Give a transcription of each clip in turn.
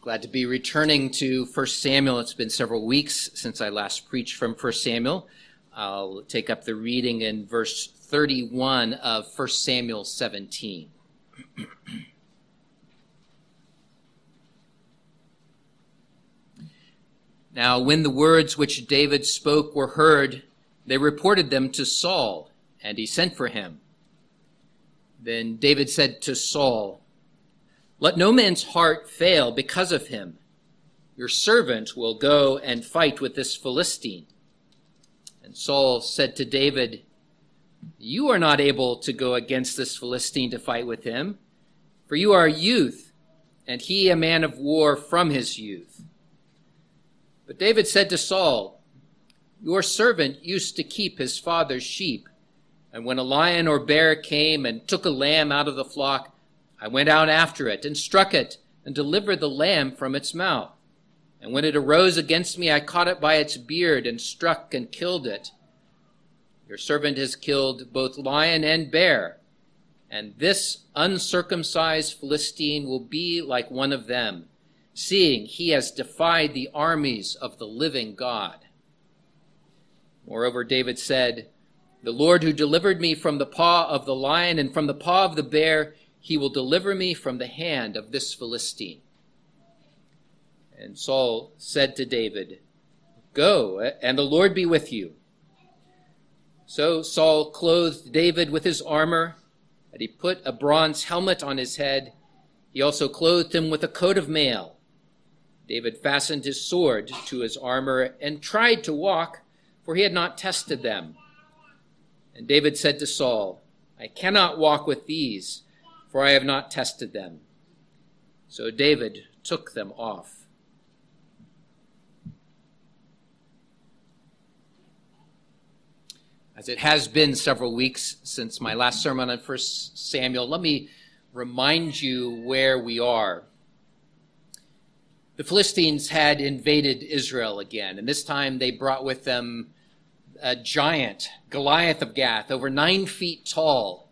Glad to be returning to 1 Samuel. It's been several weeks since I last preached from 1 Samuel. I'll take up the reading in verse 31 of 1 Samuel 17. now, when the words which David spoke were heard, they reported them to Saul, and he sent for him. Then David said to Saul, Let no man's heart fail because of him. Your servant will go and fight with this Philistine. And Saul said to David, You are not able to go against this Philistine to fight with him, for you are a youth, and he a man of war from his youth. But David said to Saul, Your servant used to keep his father's sheep. And when a lion or bear came and took a lamb out of the flock, I went out after it and struck it and delivered the lamb from its mouth. And when it arose against me, I caught it by its beard and struck and killed it. Your servant has killed both lion and bear, and this uncircumcised Philistine will be like one of them, seeing he has defied the armies of the living God. Moreover, David said, the Lord who delivered me from the paw of the lion and from the paw of the bear, he will deliver me from the hand of this Philistine. And Saul said to David, Go, and the Lord be with you. So Saul clothed David with his armor, and he put a bronze helmet on his head. He also clothed him with a coat of mail. David fastened his sword to his armor and tried to walk, for he had not tested them. And David said to Saul, I cannot walk with these, for I have not tested them. So David took them off. As it has been several weeks since my last sermon on 1 Samuel, let me remind you where we are. The Philistines had invaded Israel again, and this time they brought with them a giant, Goliath of Gath, over nine feet tall.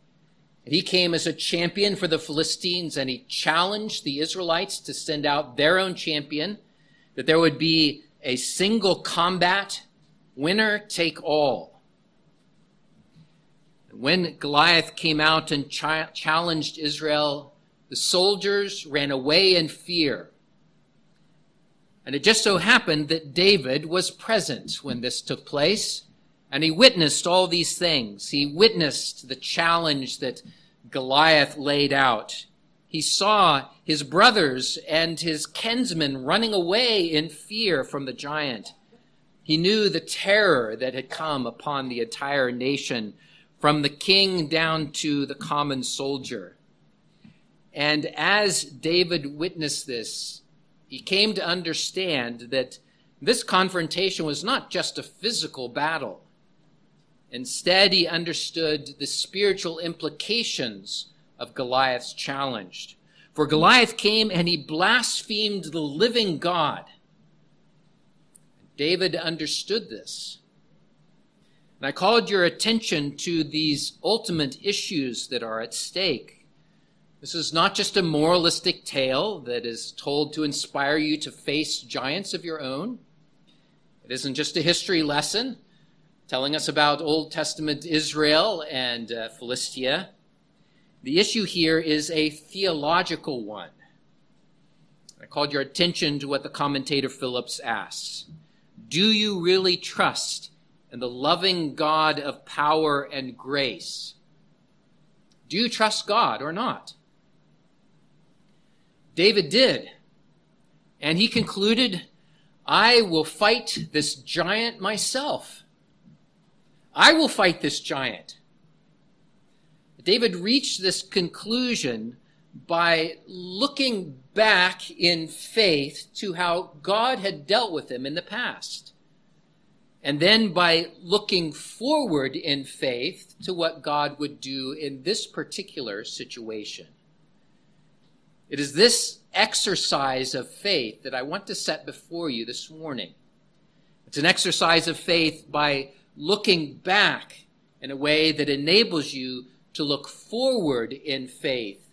And he came as a champion for the Philistines and he challenged the Israelites to send out their own champion, that there would be a single combat, winner take all. When Goliath came out and ch- challenged Israel, the soldiers ran away in fear. And it just so happened that David was present when this took place. And he witnessed all these things. He witnessed the challenge that Goliath laid out. He saw his brothers and his kinsmen running away in fear from the giant. He knew the terror that had come upon the entire nation, from the king down to the common soldier. And as David witnessed this, he came to understand that this confrontation was not just a physical battle. Instead, he understood the spiritual implications of Goliath's challenge. For Goliath came and he blasphemed the living God. David understood this. And I called your attention to these ultimate issues that are at stake. This is not just a moralistic tale that is told to inspire you to face giants of your own. It isn't just a history lesson telling us about Old Testament Israel and uh, Philistia. The issue here is a theological one. I called your attention to what the commentator Phillips asks. Do you really trust in the loving God of power and grace? Do you trust God or not? David did. And he concluded, I will fight this giant myself. I will fight this giant. David reached this conclusion by looking back in faith to how God had dealt with him in the past. And then by looking forward in faith to what God would do in this particular situation. It is this exercise of faith that I want to set before you this morning. It's an exercise of faith by looking back in a way that enables you to look forward in faith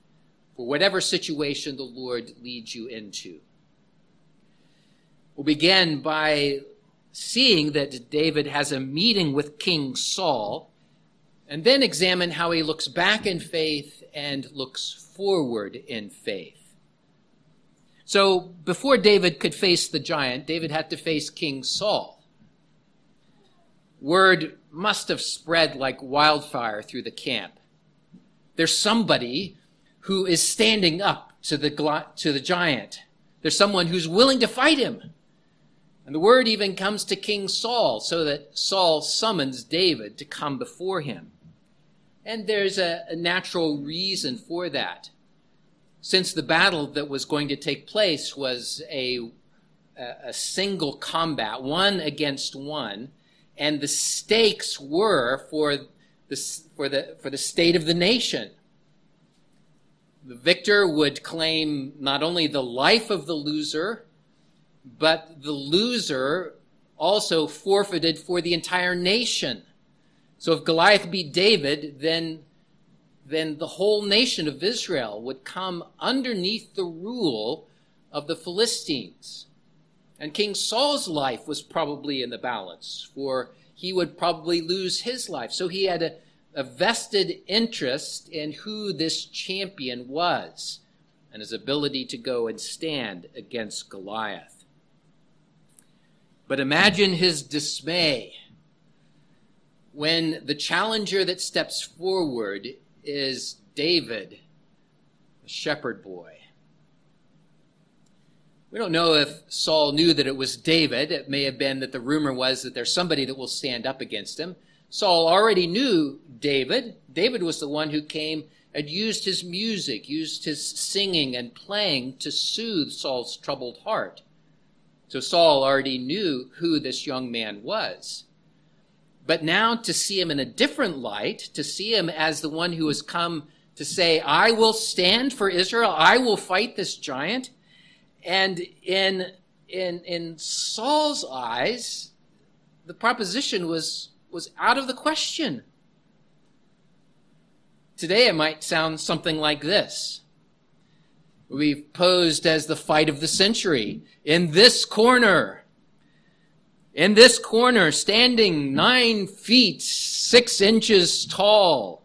for whatever situation the Lord leads you into. We'll begin by seeing that David has a meeting with King Saul, and then examine how he looks back in faith and looks forward in faith. So, before David could face the giant, David had to face King Saul. Word must have spread like wildfire through the camp. There's somebody who is standing up to the, to the giant. There's someone who's willing to fight him. And the word even comes to King Saul so that Saul summons David to come before him. And there's a, a, natural reason for that. Since the battle that was going to take place was a, a single combat, one against one, and the stakes were for the, for the, for the state of the nation. The victor would claim not only the life of the loser, but the loser also forfeited for the entire nation. So if Goliath beat David, then, then the whole nation of Israel would come underneath the rule of the Philistines. And King Saul's life was probably in the balance, for he would probably lose his life. So he had a, a vested interest in who this champion was and his ability to go and stand against Goliath. But imagine his dismay when the challenger that steps forward is David, the shepherd boy. We don't know if Saul knew that it was David. It may have been that the rumor was that there's somebody that will stand up against him. Saul already knew David. David was the one who came and used his music, used his singing and playing to soothe Saul's troubled heart. So Saul already knew who this young man was. But now to see him in a different light, to see him as the one who has come to say, I will stand for Israel, I will fight this giant. And in, in, in Saul's eyes, the proposition was, was out of the question. Today it might sound something like this we've posed as the fight of the century. In this corner, in this corner, standing nine feet, six inches tall,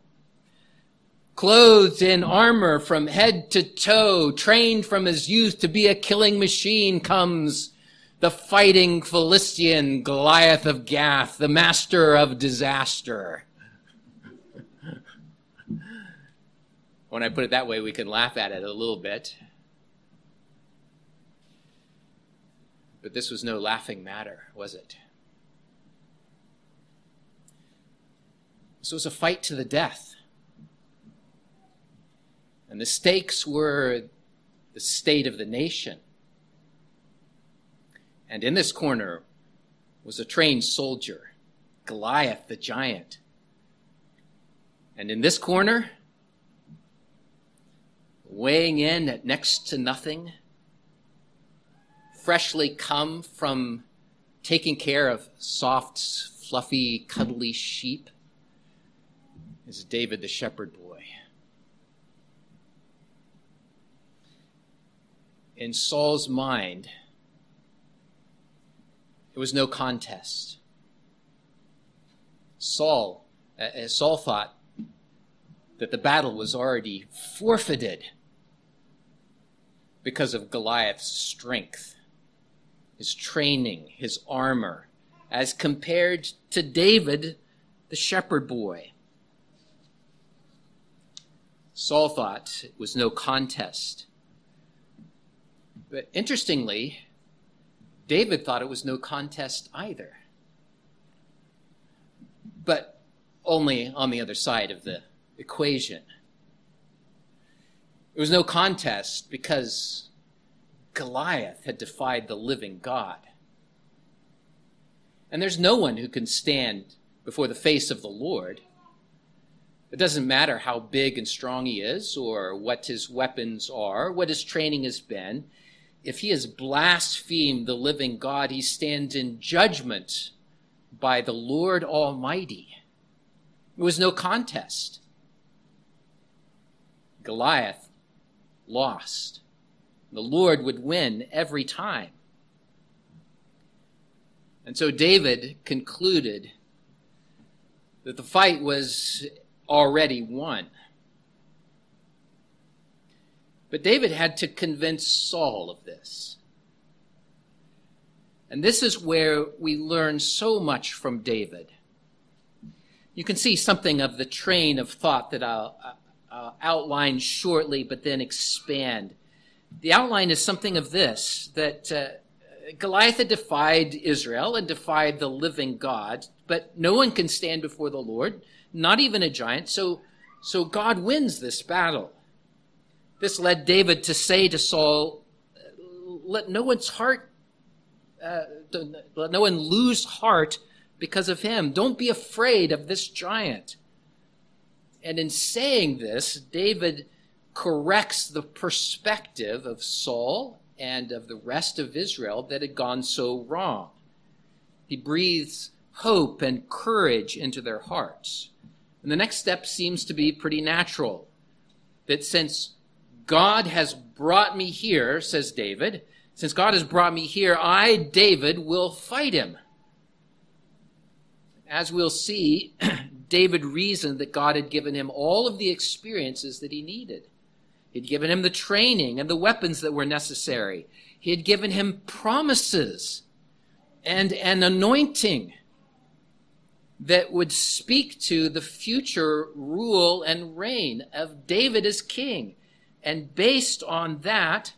clothed in armor from head to toe, trained from his youth to be a killing machine, comes the fighting Philistine Goliath of Gath, the master of disaster. When I put it that way, we can laugh at it a little bit. But this was no laughing matter, was it? This was a fight to the death. And the stakes were the state of the nation. And in this corner was a trained soldier, Goliath the giant. And in this corner, weighing in at next to nothing, freshly come from taking care of soft, fluffy, cuddly sheep, is David the shepherd boy. In Saul's mind, it was no contest. Saul, uh, Saul thought that the battle was already forfeited because of Goliath's strength, his training, his armor, as compared to David, the shepherd boy. Saul thought it was no contest. But interestingly, David thought it was no contest either. But only on the other side of the equation. It was no contest because Goliath had defied the living God. And there's no one who can stand before the face of the Lord. It doesn't matter how big and strong he is, or what his weapons are, what his training has been. If he has blasphemed the living God, he stands in judgment by the Lord Almighty. It was no contest. Goliath lost. The Lord would win every time. And so David concluded that the fight was already won. But David had to convince Saul of this. And this is where we learn so much from David. You can see something of the train of thought that I'll, outline shortly, but then expand. The outline is something of this that uh, Goliath had defied Israel and defied the living God, but no one can stand before the Lord, not even a giant. So, so God wins this battle. This led David to say to Saul, let no one's heart, uh, let no one lose heart because of him. Don't be afraid of this giant. And in saying this, David corrects the perspective of Saul and of the rest of Israel that had gone so wrong. He breathes hope and courage into their hearts. And the next step seems to be pretty natural. That since God has brought me here, says David, since God has brought me here, I, David, will fight him. As we'll see, David reasoned that God had given him all of the experiences that he needed. He'd given him the training and the weapons that were necessary. He had given him promises and an anointing that would speak to the future rule and reign of David as king. And based on that,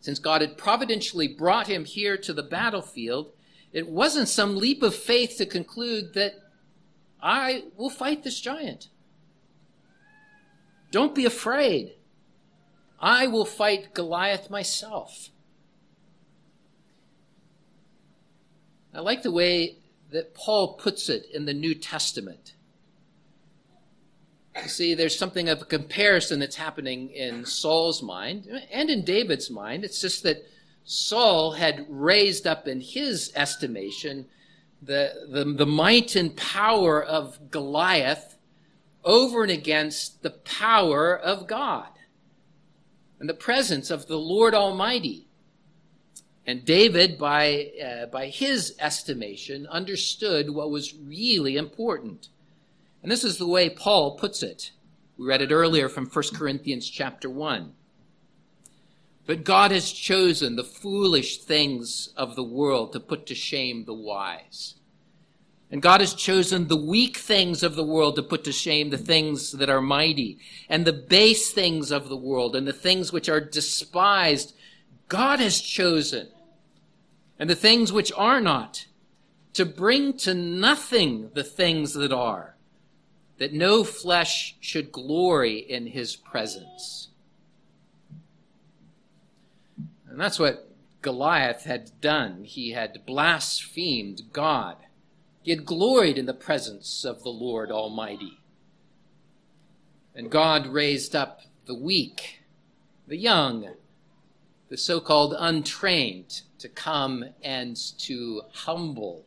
since God had providentially brought him here to the battlefield, it wasn't some leap of faith to conclude that I will fight this giant. Don't be afraid. I will fight Goliath myself. I like the way that Paul puts it in the New Testament. You see, there's something of a comparison that's happening in Saul's mind and in David's mind. It's just that Saul had raised up in his estimation the, the, the might and power of Goliath over and against the power of God and the presence of the Lord Almighty. And David, by, uh, by his estimation, understood what was really important. And this is the way Paul puts it. We read it earlier from 1 Corinthians chapter 1. But God has chosen the foolish things of the world to put to shame the wise. And God has chosen the weak things of the world to put to shame the things that are mighty, and the base things of the world, and the things which are despised. God has chosen, and the things which are not, to bring to nothing the things that are, that no flesh should glory in his presence. And that's what Goliath had done. He had blasphemed God. He had gloried in the presence of the Lord Almighty. And God raised up the weak, the young, the so called untrained to come and to humble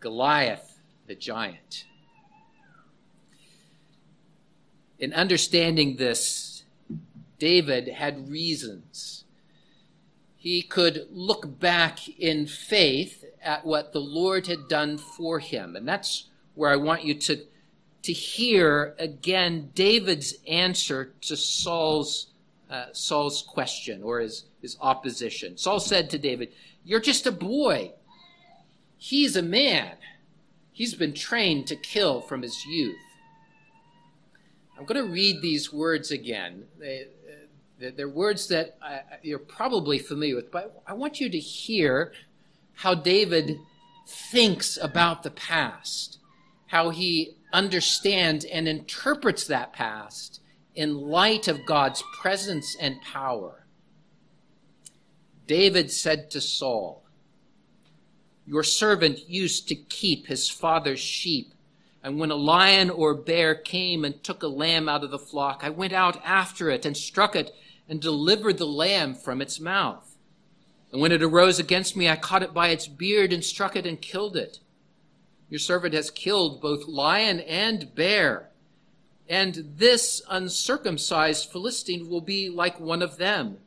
Goliath the giant. In understanding this, David had reasons. He could look back in faith at what the Lord had done for him. And that's where I want you to, to hear again David's answer to Saul's, uh, Saul's question or his, his opposition. Saul said to David, You're just a boy. He's a man. He's been trained to kill from his youth. I'm going to read these words again. They, uh, they're words that you're probably familiar with, but I want you to hear how David thinks about the past, how he understands and interprets that past in light of God's presence and power. David said to Saul, Your servant used to keep his father's sheep. And when a lion or bear came and took a lamb out of the flock, I went out after it and struck it and delivered the lamb from its mouth. And when it arose against me, I caught it by its beard and struck it and killed it. Your servant has killed both lion and bear. And this uncircumcised Philistine will be like one of them,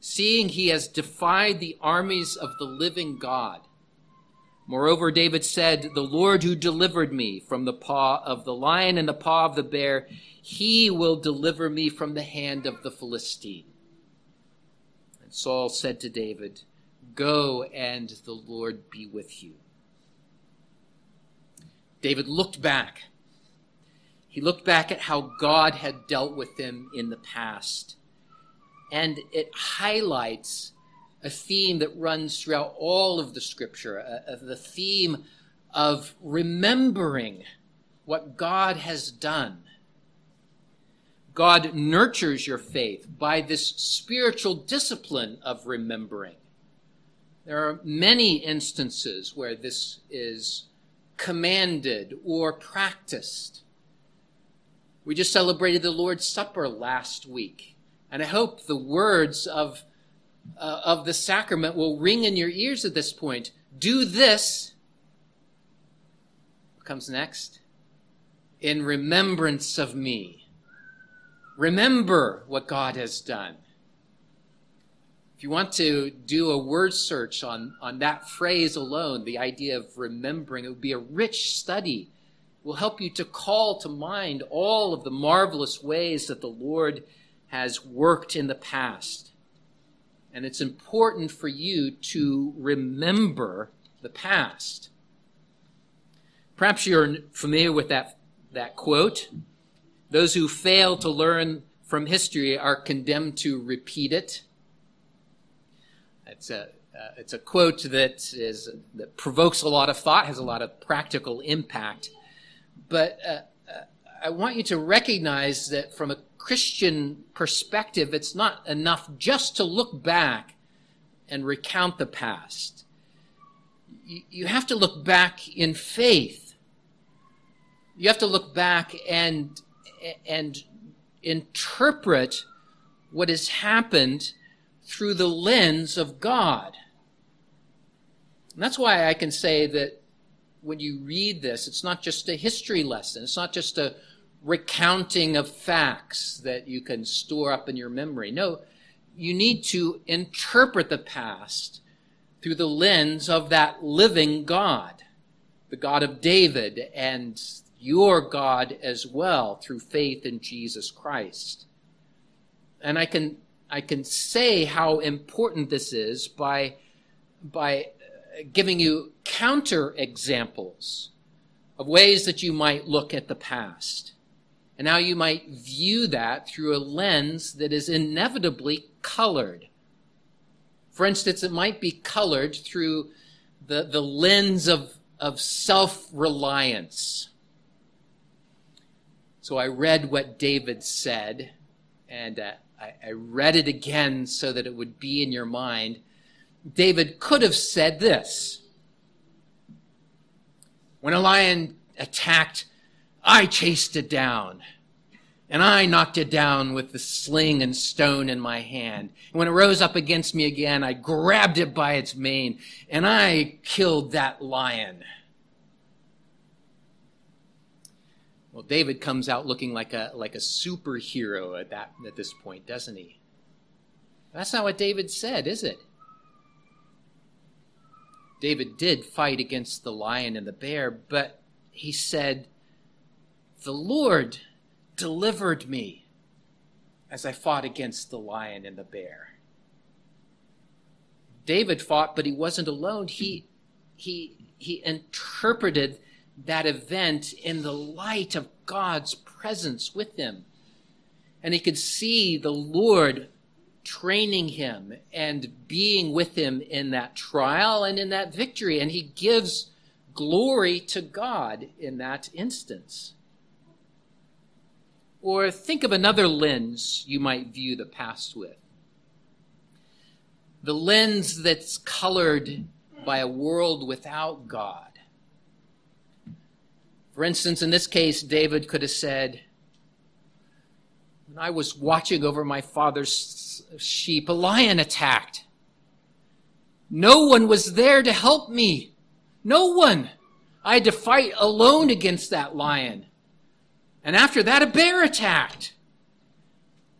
seeing he has defied the armies of the living God. Moreover, David said, The Lord who delivered me from the paw of the lion and the paw of the bear, he will deliver me from the hand of the Philistine. And Saul said to David, Go and the Lord be with you. David looked back. He looked back at how God had dealt with him in the past. And it highlights a theme that runs throughout all of the scripture, uh, the theme of remembering what God has done. God nurtures your faith by this spiritual discipline of remembering. There are many instances where this is commanded or practiced. We just celebrated the Lord's Supper last week, and I hope the words of uh, of the sacrament will ring in your ears at this point. Do this. What comes next? In remembrance of me. Remember what God has done. If you want to do a word search on, on that phrase alone, the idea of remembering, it would be a rich study. It will help you to call to mind all of the marvelous ways that the Lord has worked in the past. And it's important for you to remember the past. Perhaps you're familiar with that, that quote. Those who fail to learn from history are condemned to repeat it. It's a, uh, it's a quote that, is, that provokes a lot of thought, has a lot of practical impact. But uh, uh I want you to recognize that from a Christian perspective, it's not enough just to look back and recount the past. You have to look back in faith. You have to look back and, and interpret what has happened through the lens of God. And that's why I can say that when you read this, it's not just a history lesson. It's not just a recounting of facts that you can store up in your memory. No, you need to interpret the past through the lens of that living God, the God of David and your God as well through faith in Jesus Christ. And I can, I can say how important this is by, by giving you counter examples of ways that you might look at the past. And how you might view that through a lens that is inevitably colored. For instance, it might be colored through the, the lens of, of self reliance. So I read what David said, and uh, I, I read it again so that it would be in your mind. David could have said this When a lion attacked I chased it down. And I knocked it down with the sling and stone in my hand. And when it rose up against me again, I grabbed it by its mane and I killed that lion. Well, David comes out looking like a, like a superhero at, that, at this point, doesn't he? That's not what David said, is it? David did fight against the lion and the bear, but he said, the Lord delivered me as I fought against the lion and the bear. David fought, but he wasn't alone. He, he, he interpreted that event in the light of God's presence with him. And he could see the Lord training him and being with him in that trial and in that victory. And he gives glory to God in that instance. Or think of another lens you might view the past with. The lens that's colored by a world without God. For instance, in this case, David could have said, When I was watching over my father's sheep, a lion attacked. No one was there to help me. No one. I had to fight alone against that lion. And after that, a bear attacked.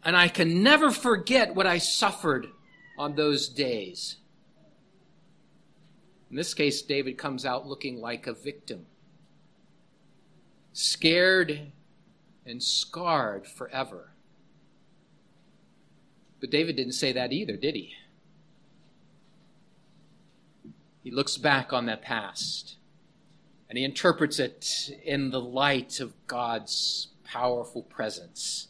And I can never forget what I suffered on those days. In this case, David comes out looking like a victim, scared and scarred forever. But David didn't say that either, did he? He looks back on that past and he interprets it in the light of God's powerful presence.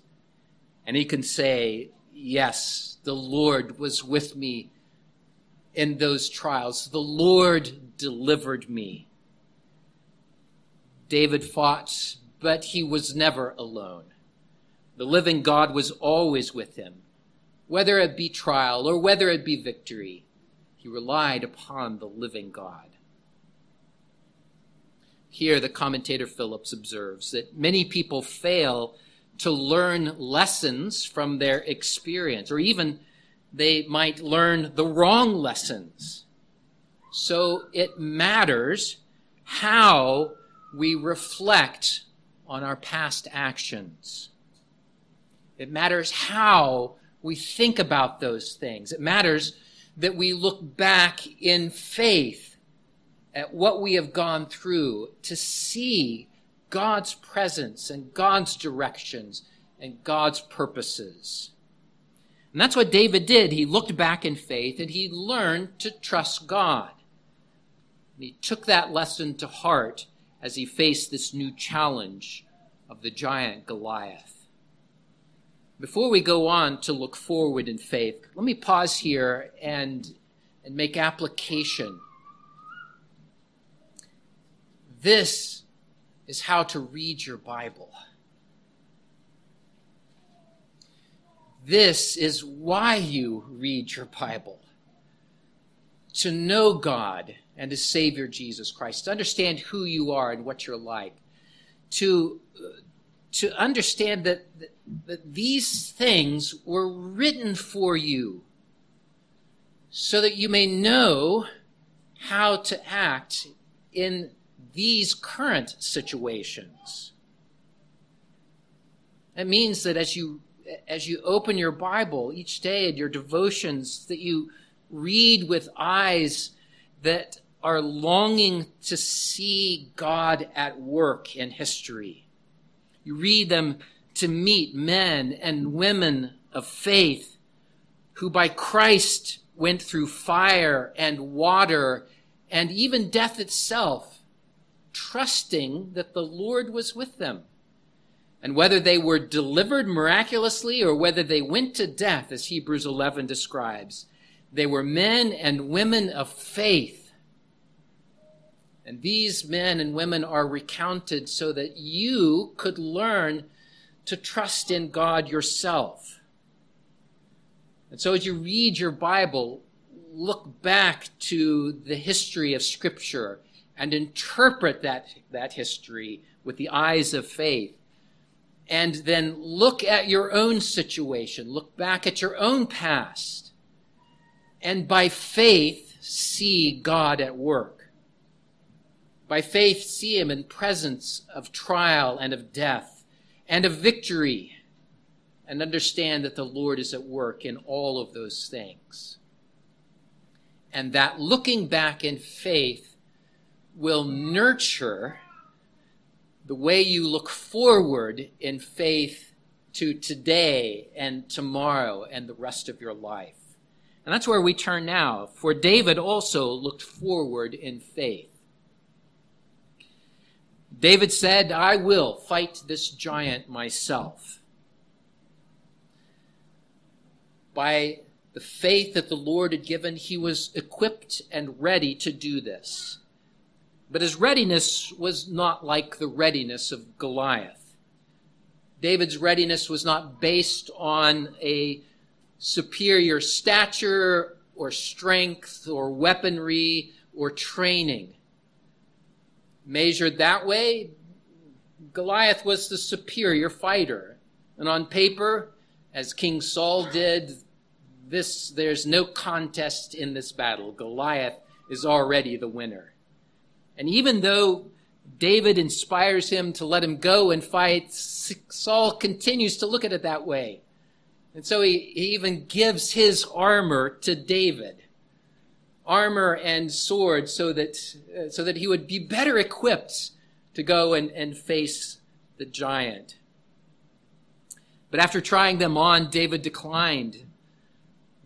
And he can say, Yes, the Lord was with me in those trials. The Lord delivered me. David fought, but he was never alone. The living God was always with him, whether it be trial or whether it be victory. He relied upon the living God. Here, the commentator Phillips observes that many people fail to learn lessons from their experience, or even they might learn the wrong lessons. So it matters how we reflect on our past actions. It matters how we think about those things. It matters that we look back in faith at what we have gone through to see God's presence and God's directions and God's purposes. And that's what David did. He looked back in faith and he learned to trust God. And he took that lesson to heart as he faced this new challenge of the giant Goliath. Before we go on to look forward in faith, let me pause here and, and make application. This is how to read your Bible. This is why you read your Bible. To know God and His Savior Jesus Christ, to understand who you are and what you're like, to, to understand that, that these things were written for you so that you may know how to act in these current situations. It means that as you as you open your Bible each day and your devotions, that you read with eyes that are longing to see God at work in history. You read them to meet men and women of faith who by Christ went through fire and water and even death itself, trusting that the Lord was with them. And whether they were delivered miraculously or whether they went to death, as Hebrews 11 describes, they were men and women of faith. And these men and women are recounted so that you could learn to trust in God yourself. And so as you read your Bible, look back to the history of Scripture and interpret that, that history with the eyes of faith. And then look at your own situation, look back at your own past, and by faith see God at work. By faith see Him in presence of trial and of death and of victory and understand that the Lord is at work in all of those things. And that looking back in faith will nurture the way you look forward in faith to today and tomorrow and the rest of your life. And that's where we turn now. For David also looked forward in faith. David said, I will fight this giant myself. By the faith that the Lord had given, he was equipped and ready to do this. But his readiness was not like the readiness of Goliath. David's readiness was not based on a superior stature or strength or weaponry or training. Measured that way, Goliath was the superior fighter. And on paper, as King Saul did, this, there's no contest in this battle. Goliath is already the winner. And even though David inspires him to let him go and fight, Saul continues to look at it that way. And so he, he even gives his armor to David armor and sword so that, uh, so that he would be better equipped to go and, and face the giant. But after trying them on, David declined.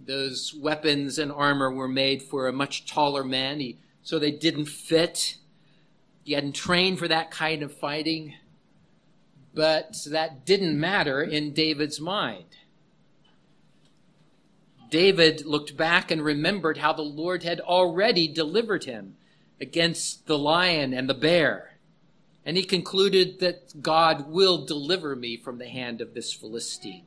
Those weapons and armor were made for a much taller man, he, so they didn't fit. He hadn't trained for that kind of fighting. But that didn't matter in David's mind. David looked back and remembered how the Lord had already delivered him against the lion and the bear. And he concluded that God will deliver me from the hand of this Philistine.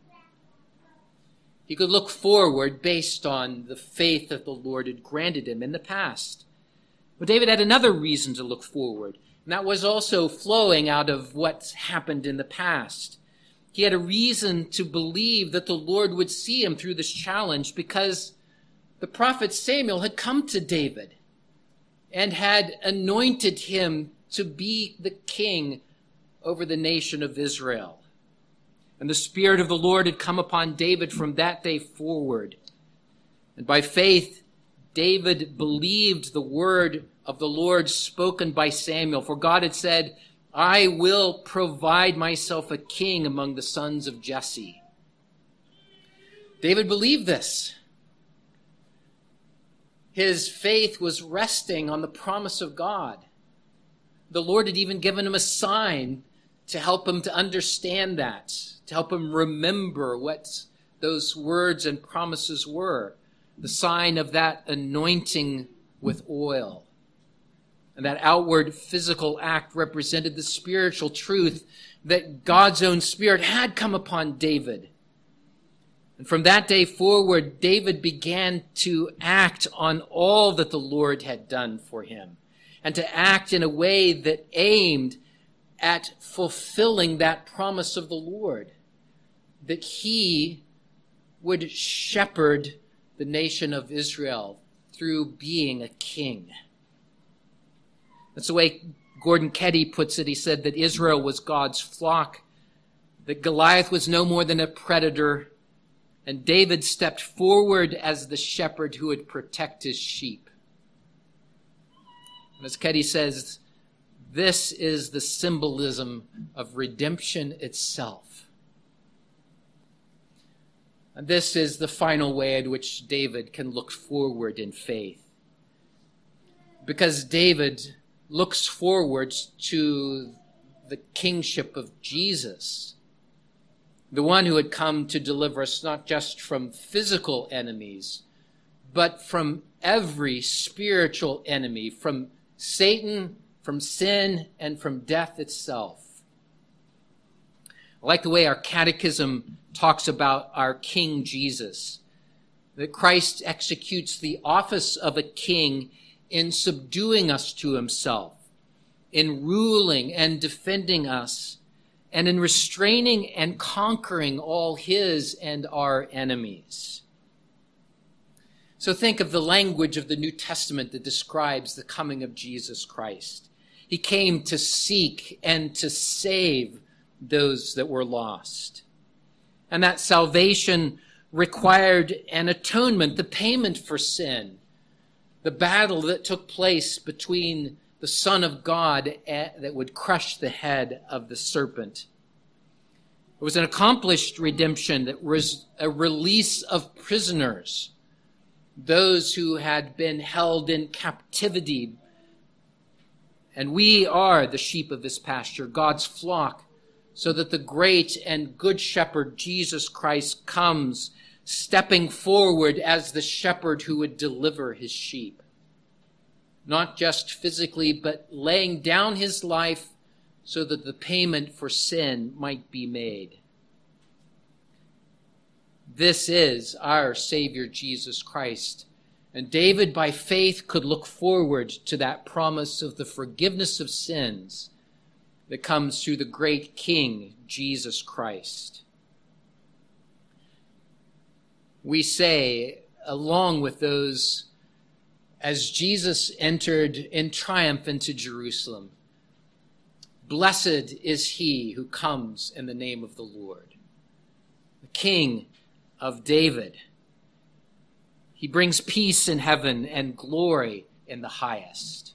He could look forward based on the faith that the Lord had granted him in the past. But David had another reason to look forward, and that was also flowing out of what's happened in the past. He had a reason to believe that the Lord would see him through this challenge because the prophet Samuel had come to David and had anointed him to be the king over the nation of Israel. And the Spirit of the Lord had come upon David from that day forward. And by faith, David believed the word of the Lord spoken by Samuel. For God had said, I will provide myself a king among the sons of Jesse. David believed this. His faith was resting on the promise of God. The Lord had even given him a sign to help him to understand that, to help him remember what those words and promises were. The sign of that anointing with oil. And that outward physical act represented the spiritual truth that God's own spirit had come upon David. And from that day forward, David began to act on all that the Lord had done for him and to act in a way that aimed at fulfilling that promise of the Lord that he would shepherd the nation of Israel through being a king. That's the way Gordon Keddie puts it. He said that Israel was God's flock, that Goliath was no more than a predator, and David stepped forward as the shepherd who would protect his sheep. And as Keddie says, this is the symbolism of redemption itself. And this is the final way in which David can look forward in faith. Because David looks forward to the kingship of Jesus, the one who had come to deliver us not just from physical enemies, but from every spiritual enemy, from Satan, from sin, and from death itself. I like the way our catechism talks about our King Jesus, that Christ executes the office of a king in subduing us to himself, in ruling and defending us, and in restraining and conquering all his and our enemies. So think of the language of the New Testament that describes the coming of Jesus Christ. He came to seek and to save those that were lost. And that salvation required an atonement, the payment for sin the battle that took place between the Son of God that would crush the head of the serpent. It was an accomplished redemption that was a release of prisoners, those who had been held in captivity. And we are the sheep of this pasture, God's flock, so that the great and good shepherd, Jesus Christ, comes stepping forward as the shepherd who would deliver his sheep. Not just physically, but laying down his life so that the payment for sin might be made. This is our Savior Jesus Christ. And David, by faith, could look forward to that promise of the forgiveness of sins that comes through the great King, Jesus Christ. We say, along with those, as Jesus entered in triumph into Jerusalem, Blessed is he who comes in the name of the Lord. The King of David. He brings peace in heaven and glory in the highest.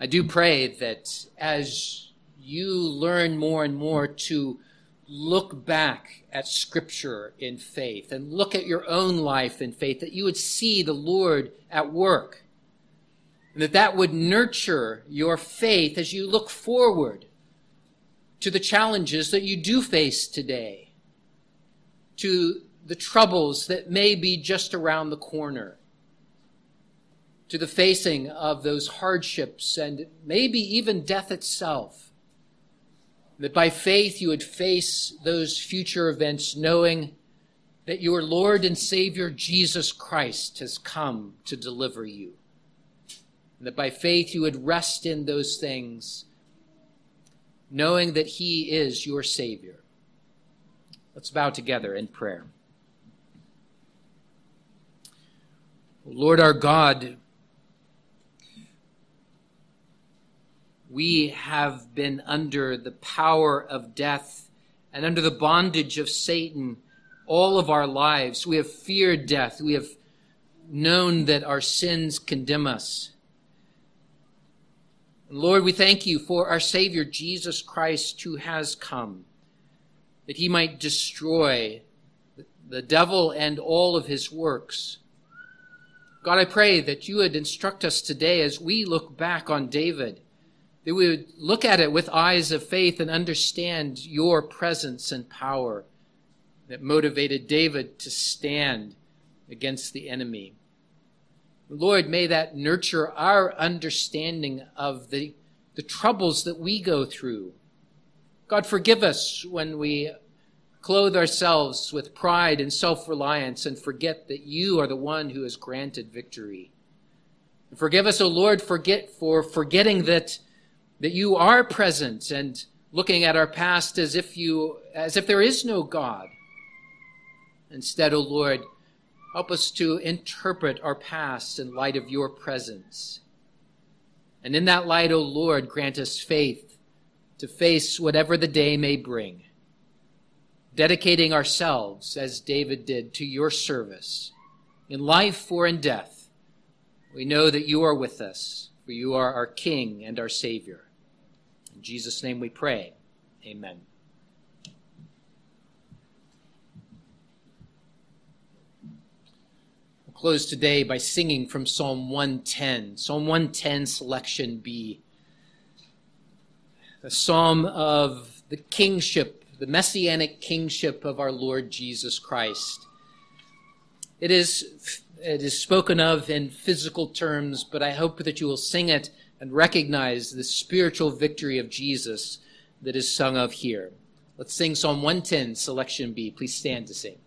I do pray that as you learn more and more to look back at Scripture in faith and look at your own life in faith, that you would see the Lord at work. And that that would nurture your faith as you look forward to the challenges that you do face today, to the troubles that may be just around the corner, to the facing of those hardships and maybe even death itself that by faith you would face those future events knowing that your Lord and Savior Jesus Christ has come to deliver you. And that by faith you would rest in those things, knowing that He is your Savior. Let's bow together in prayer. Lord our God, we have been under the power of death and under the bondage of Satan all of our lives. We have feared death. We have known that our sins condemn us. Lord, we thank you for our Savior Jesus Christ who has come, that he might destroy the devil and all of his works. God, I pray that you would instruct us today as we look back on David that we would look at it with eyes of faith and understand your presence and power that motivated David to stand against the enemy. Lord, may that nurture our understanding of the, the troubles that we go through. God, forgive us when we clothe ourselves with pride and self reliance and forget that you are the one who has granted victory. Forgive us, O Lord, forget for forgetting that that you are present and looking at our past as if you as if there is no God. Instead, O oh Lord, help us to interpret our past in light of your presence. And in that light, O oh Lord, grant us faith to face whatever the day may bring, dedicating ourselves, as David did, to your service, in life or in death. We know that you are with us, for you are our King and our Savior. In Jesus' name we pray. Amen. We'll close today by singing from Psalm 110. Psalm 110, selection B. The psalm of the kingship, the messianic kingship of our Lord Jesus Christ. It is, it is spoken of in physical terms, but I hope that you will sing it and recognize the spiritual victory of Jesus that is sung of here. Let's sing Psalm 110, selection B. Please stand to sing.